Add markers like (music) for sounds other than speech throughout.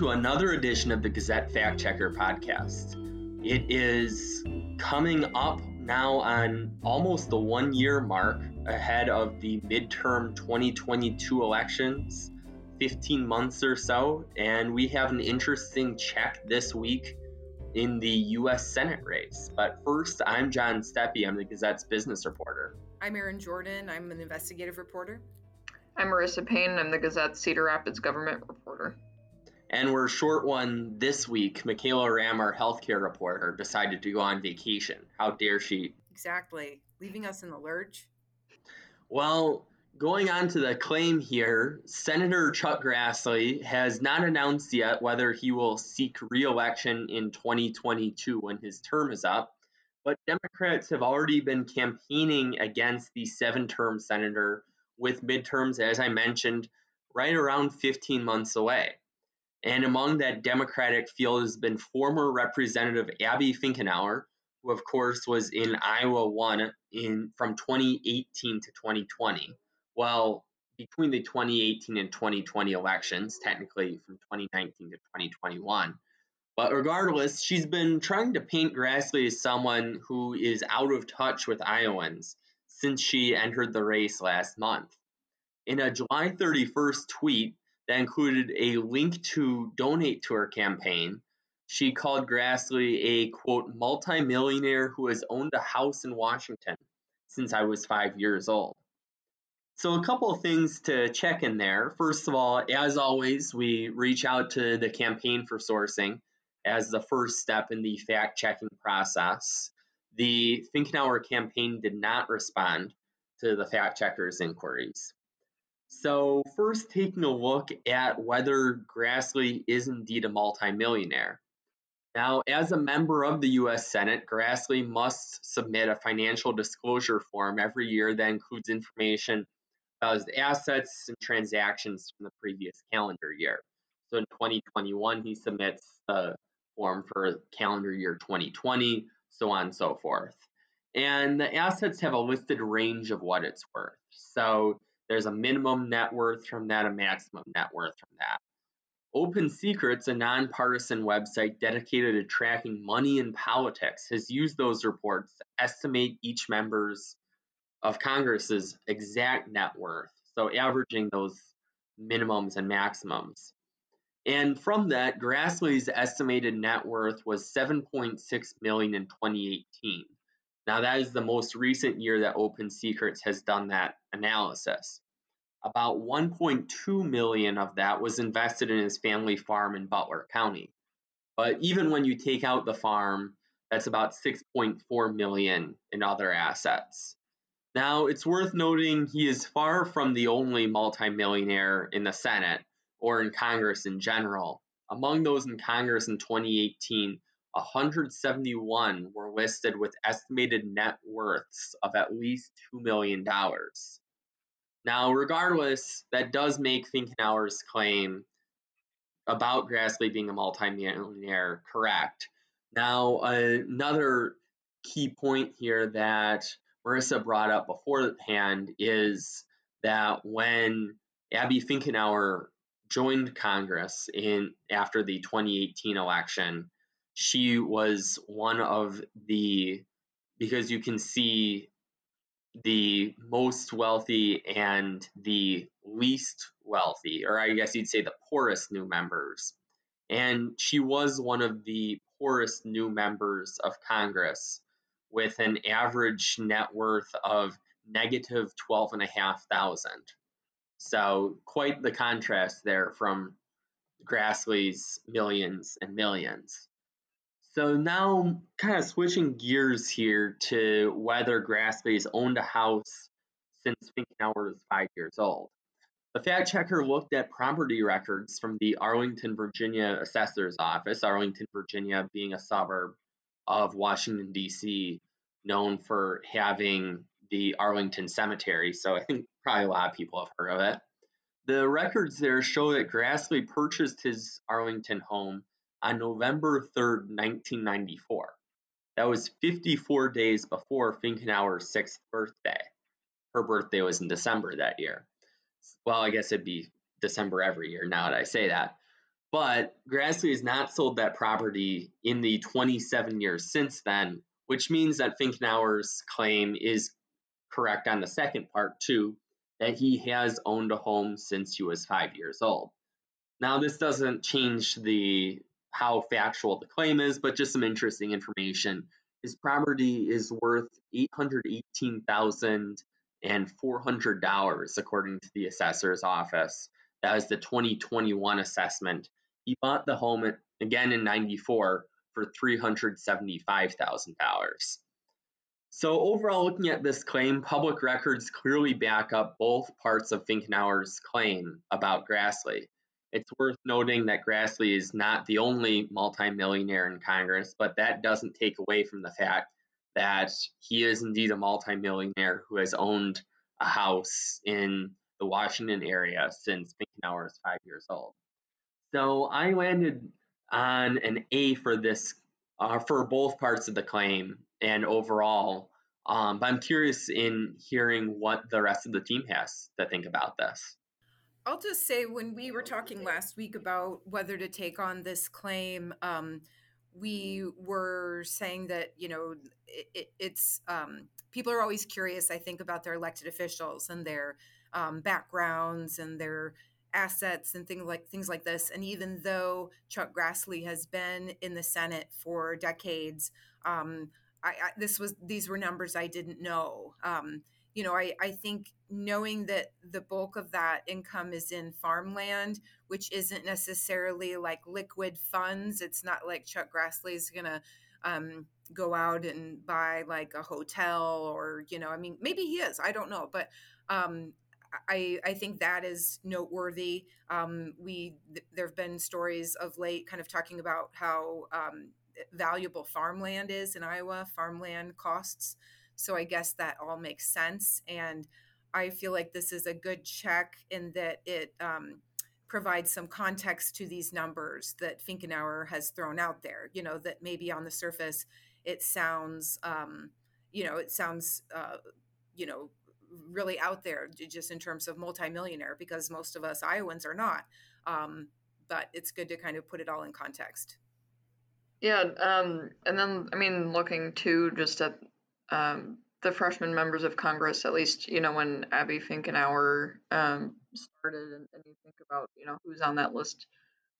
Welcome to another edition of the Gazette Fact Checker podcast. It is coming up now on almost the one year mark ahead of the midterm 2022 elections, 15 months or so, and we have an interesting check this week in the U.S. Senate race. But first, I'm John Steppe. I'm the Gazette's business reporter. I'm Erin Jordan. I'm an investigative reporter. I'm Marissa Payne. I'm the Gazette's Cedar Rapids government reporter. And we're short one this week. Michaela Ramm, our healthcare reporter, decided to go on vacation. How dare she? Exactly. Leaving us in the lurch. Well, going on to the claim here, Senator Chuck Grassley has not announced yet whether he will seek reelection in 2022 when his term is up. But Democrats have already been campaigning against the seven term senator with midterms, as I mentioned, right around 15 months away. And among that Democratic field has been former Representative Abby Finkenauer, who of course was in Iowa 1 in from 2018 to 2020. Well, between the 2018 and 2020 elections, technically from 2019 to 2021. But regardless, she's been trying to paint Grassley as someone who is out of touch with Iowans since she entered the race last month. In a July 31st tweet, that included a link to donate to her campaign. She called Grassley a quote multimillionaire who has owned a house in Washington since I was five years old. So, a couple of things to check in there. First of all, as always, we reach out to the campaign for sourcing as the first step in the fact checking process. The Finkenauer campaign did not respond to the fact checkers' inquiries. So, first taking a look at whether Grassley is indeed a multimillionaire. Now, as a member of the U.S. Senate, Grassley must submit a financial disclosure form every year that includes information about his assets and transactions from the previous calendar year. So in 2021, he submits the form for calendar year 2020, so on and so forth. And the assets have a listed range of what it's worth. So there's a minimum net worth from that, a maximum net worth from that. Open Secrets, a nonpartisan website dedicated to tracking money in politics, has used those reports to estimate each member's of Congress's exact net worth, so averaging those minimums and maximums. And from that, Grassley's estimated net worth was 7.6 million in 2018. Now, that is the most recent year that Open Secrets has done that analysis. About 1.2 million of that was invested in his family farm in Butler County. But even when you take out the farm, that's about 6.4 million in other assets. Now, it's worth noting he is far from the only multimillionaire in the Senate or in Congress in general. Among those in Congress in 2018, 171 were listed with estimated net worths of at least $2 million. Now, regardless, that does make Finkenauer's claim about Grassley being a multimillionaire correct. Now, another key point here that Marissa brought up beforehand is that when Abby Finkenauer joined Congress in after the 2018 election, she was one of the because you can see the most wealthy and the least wealthy, or I guess you'd say the poorest new members. And she was one of the poorest new members of Congress with an average net worth of negative 12,500. So, quite the contrast there from Grassley's millions and millions. So now, kind of switching gears here to whether Grassley's owned a house since Finkenauer was five years old. The fact checker looked at property records from the Arlington, Virginia Assessor's Office, Arlington, Virginia being a suburb of Washington, D.C., known for having the Arlington Cemetery. So I think probably a lot of people have heard of it. The records there show that Grassley purchased his Arlington home on November 3rd, 1994. That was 54 days before Finkenauer's sixth birthday. Her birthday was in December that year. Well, I guess it'd be December every year now that I say that. But Grassley has not sold that property in the 27 years since then, which means that Finkenauer's claim is correct on the second part too, that he has owned a home since he was five years old. Now, this doesn't change the how factual the claim is, but just some interesting information. His property is worth eight hundred eighteen thousand and four hundred dollars, according to the assessor's office. That was the 2021 assessment. He bought the home again in '94 for three hundred seventy-five thousand dollars. So overall, looking at this claim, public records clearly back up both parts of Finkenauer's claim about Grassley. It's worth noting that Grassley is not the only multimillionaire in Congress, but that doesn't take away from the fact that he is indeed a multimillionaire who has owned a house in the Washington area since Finkenauer is five years old. So I landed on an A for this, uh, for both parts of the claim and overall. Um, but I'm curious in hearing what the rest of the team has to think about this. I'll just say when we were talking last week about whether to take on this claim, um, we were saying that you know it, it, it's um, people are always curious. I think about their elected officials and their um, backgrounds and their assets and things like things like this. And even though Chuck Grassley has been in the Senate for decades, um, I, I, this was these were numbers I didn't know. Um, you know, I, I think knowing that the bulk of that income is in farmland, which isn't necessarily like liquid funds. It's not like Chuck Grassley is going to um, go out and buy like a hotel or, you know, I mean, maybe he is, I don't know. But um, I, I think that is noteworthy. Um, we th- there have been stories of late, kind of talking about how um, valuable farmland is in Iowa. Farmland costs so I guess that all makes sense. And I feel like this is a good check in that it um, provides some context to these numbers that Finkenauer has thrown out there. You know, that maybe on the surface it sounds, um, you know, it sounds, uh, you know, really out there just in terms of multimillionaire because most of us Iowans are not. Um, but it's good to kind of put it all in context. Yeah, um, and then I mean, looking too just at um, the freshman members of Congress, at least, you know, when Abby Finkenauer um, started, and, and, you think about, you know, who's on that list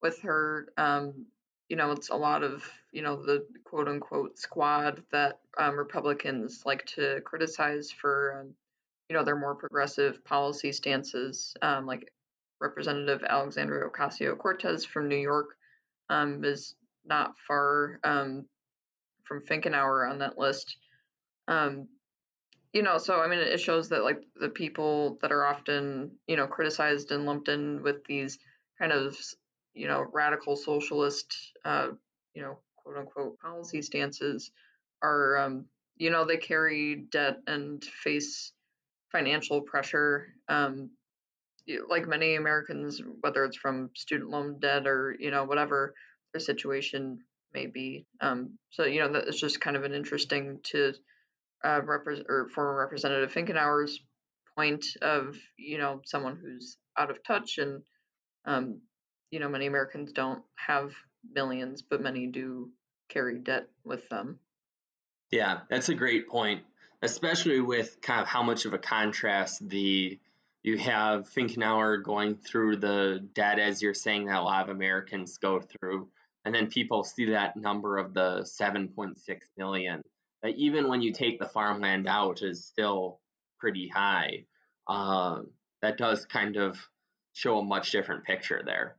with her, um, you know, it's a lot of, you know, the quote unquote squad that um, Republicans like to criticize for, um, you know, their more progressive policy stances, um, like Representative Alexandria Ocasio Cortez from New York um, is not far from Finkenauer on that list. Um, you know, so I mean, it shows that like the people that are often you know criticized and lumped in with these kind of you know radical socialist, uh, you know, quote unquote policy stances are um, you know they carry debt and face financial pressure. Um, like many Americans, whether it's from student loan debt or you know whatever their situation may be. Um, so you know that it's just kind of an interesting to uh, or former Representative Finkenauer's point of you know someone who's out of touch and um, you know many Americans don't have millions, but many do carry debt with them. Yeah, that's a great point, especially with kind of how much of a contrast the you have Finkenauer going through the debt as you're saying that a lot of Americans go through, and then people see that number of the 7.6 million that even when you take the farmland out is still pretty high. Uh, that does kind of show a much different picture there.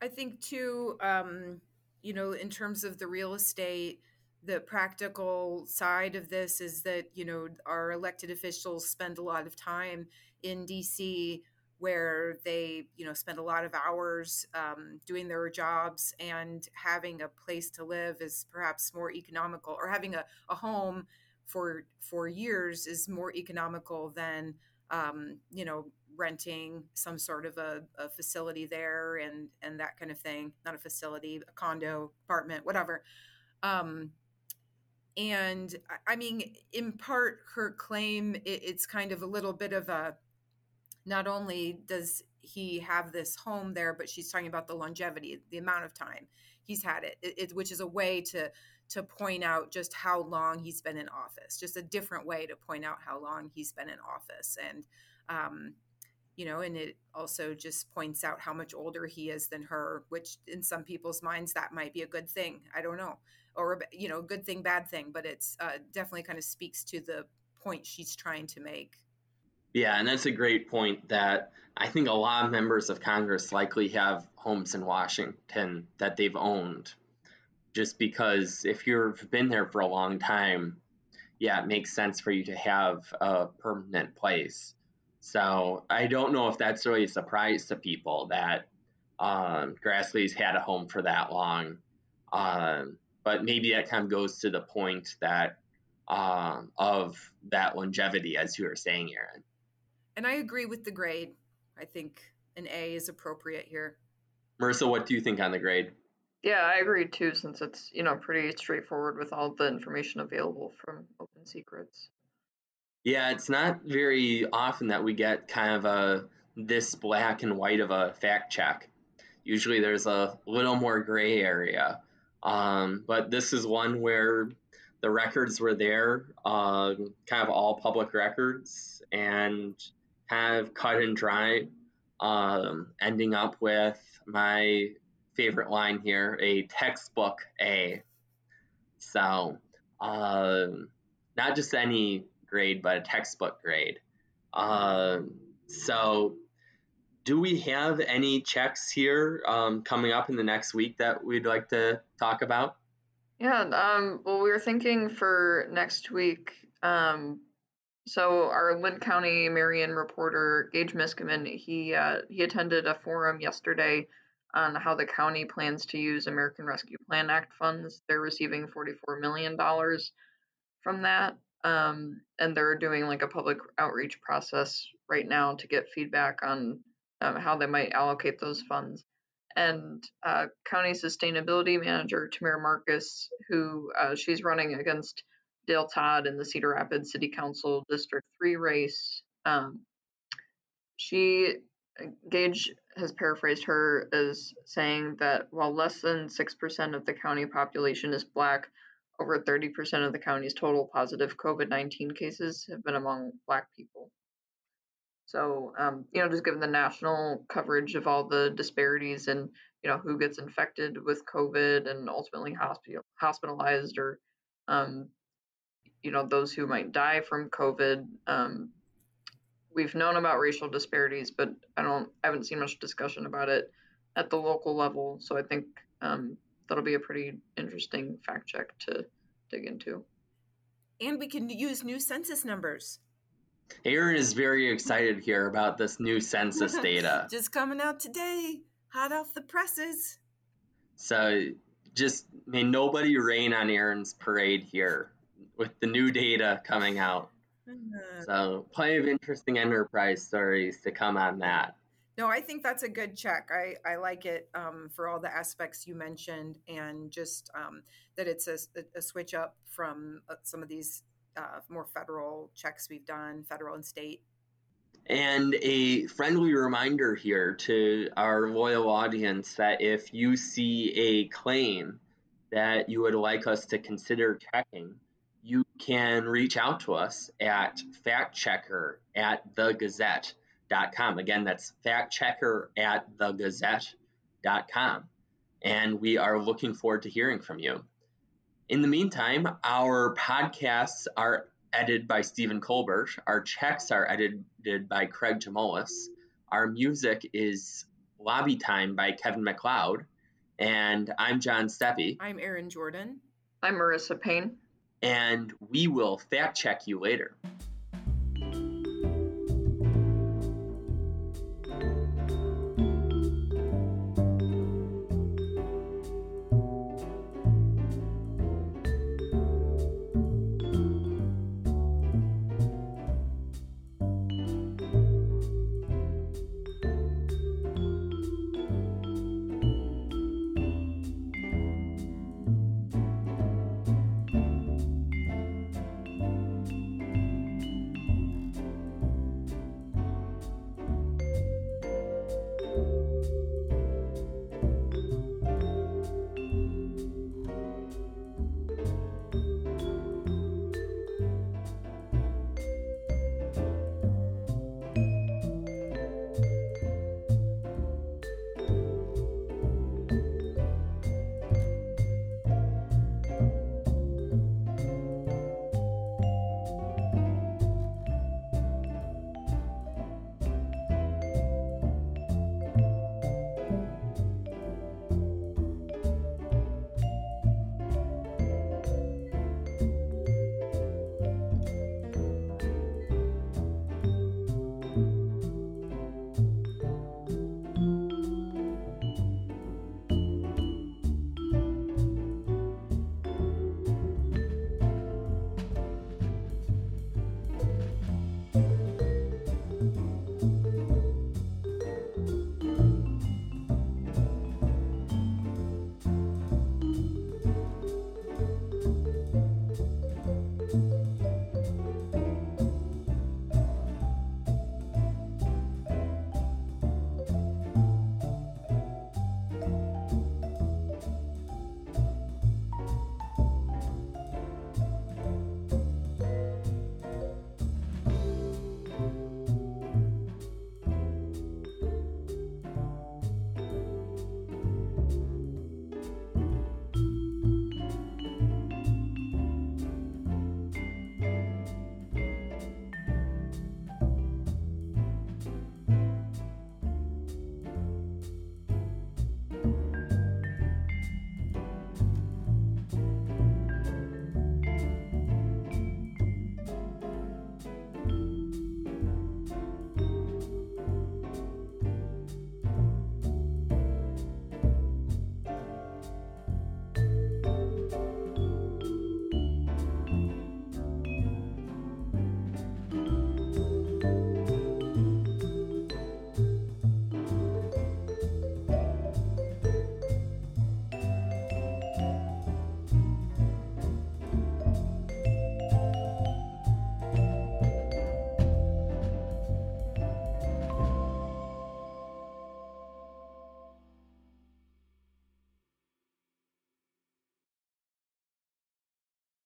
I think too, um, you know, in terms of the real estate, the practical side of this is that you know our elected officials spend a lot of time in DC where they you know spend a lot of hours um, doing their jobs and having a place to live is perhaps more economical or having a, a home for for years is more economical than um, you know renting some sort of a, a, facility there and and that kind of thing. Not a facility a condo apartment whatever. Um, and i mean in part her claim it, it's kind of a little bit of a not only does he have this home there, but she's talking about the longevity, the amount of time he's had it, it, it which is a way to to point out just how long he's been in office, just a different way to point out how long he's been in office. And, um, you know, and it also just points out how much older he is than her, which in some people's minds, that might be a good thing. I don't know. Or, you know, good thing, bad thing, but it's uh, definitely kind of speaks to the point she's trying to make. Yeah, and that's a great point that I think a lot of members of Congress likely have homes in Washington that they've owned just because if you've been there for a long time, yeah, it makes sense for you to have a permanent place. So I don't know if that's really a surprise to people that um, Grassley's had a home for that long. Um, but maybe that kind of goes to the point that uh, of that longevity, as you were saying, Erin. And I agree with the grade. I think an A is appropriate here. Marissa, what do you think on the grade? Yeah, I agree too, since it's you know pretty straightforward with all the information available from Open Secrets. Yeah, it's not very often that we get kind of a this black and white of a fact check. Usually there's a little more gray area. Um, but this is one where the records were there, uh, kind of all public records, and of cut and dry, um, ending up with my favorite line here a textbook A. So, um, not just any grade, but a textbook grade. Um, so, do we have any checks here um, coming up in the next week that we'd like to talk about? Yeah, um, well, we were thinking for next week. Um, so our Linn County Marion reporter Gage Miskimen, he uh, he attended a forum yesterday on how the county plans to use American Rescue Plan Act funds. They're receiving $44 million from that. Um, and they're doing like a public outreach process right now to get feedback on um, how they might allocate those funds. And uh, county sustainability manager Tamara Marcus, who uh, she's running against Dale Todd in the Cedar Rapids City Council District 3 race. Um, she Gage has paraphrased her as saying that while less than 6% of the county population is black, over 30% of the county's total positive COVID 19 cases have been among black people. So, um, you know, just given the national coverage of all the disparities and, you know, who gets infected with COVID and ultimately hospital, hospitalized or, um, you know, those who might die from COVID, um, we've known about racial disparities, but I don't I haven't seen much discussion about it at the local level. So I think um, that'll be a pretty interesting fact check to dig into. And we can use new census numbers. Erin is very excited here about this new census (laughs) data. just coming out today, hot off the presses. So just may nobody rain on Erin's parade here with the new data coming out. Mm-hmm. So, plenty of interesting enterprise stories to come on that. No, I think that's a good check. I, I like it um, for all the aspects you mentioned, and just um, that it's a, a, switch up from uh, some of these uh, more federal checks we've done, federal and state. And a friendly reminder here to our loyal audience that if you see a claim that you would like us to consider checking, you can reach out to us at factchecker at thegazette.com. Again, that's factchecker at thegazette.com. And we are looking forward to hearing from you. In the meantime, our podcasts are edited by Stephen Colbert. Our checks are edited by Craig Gemoules. Our music is Lobby Time by Kevin MacLeod. And I'm John Steppe. I'm Erin Jordan. I'm Marissa Payne and we will fact check you later.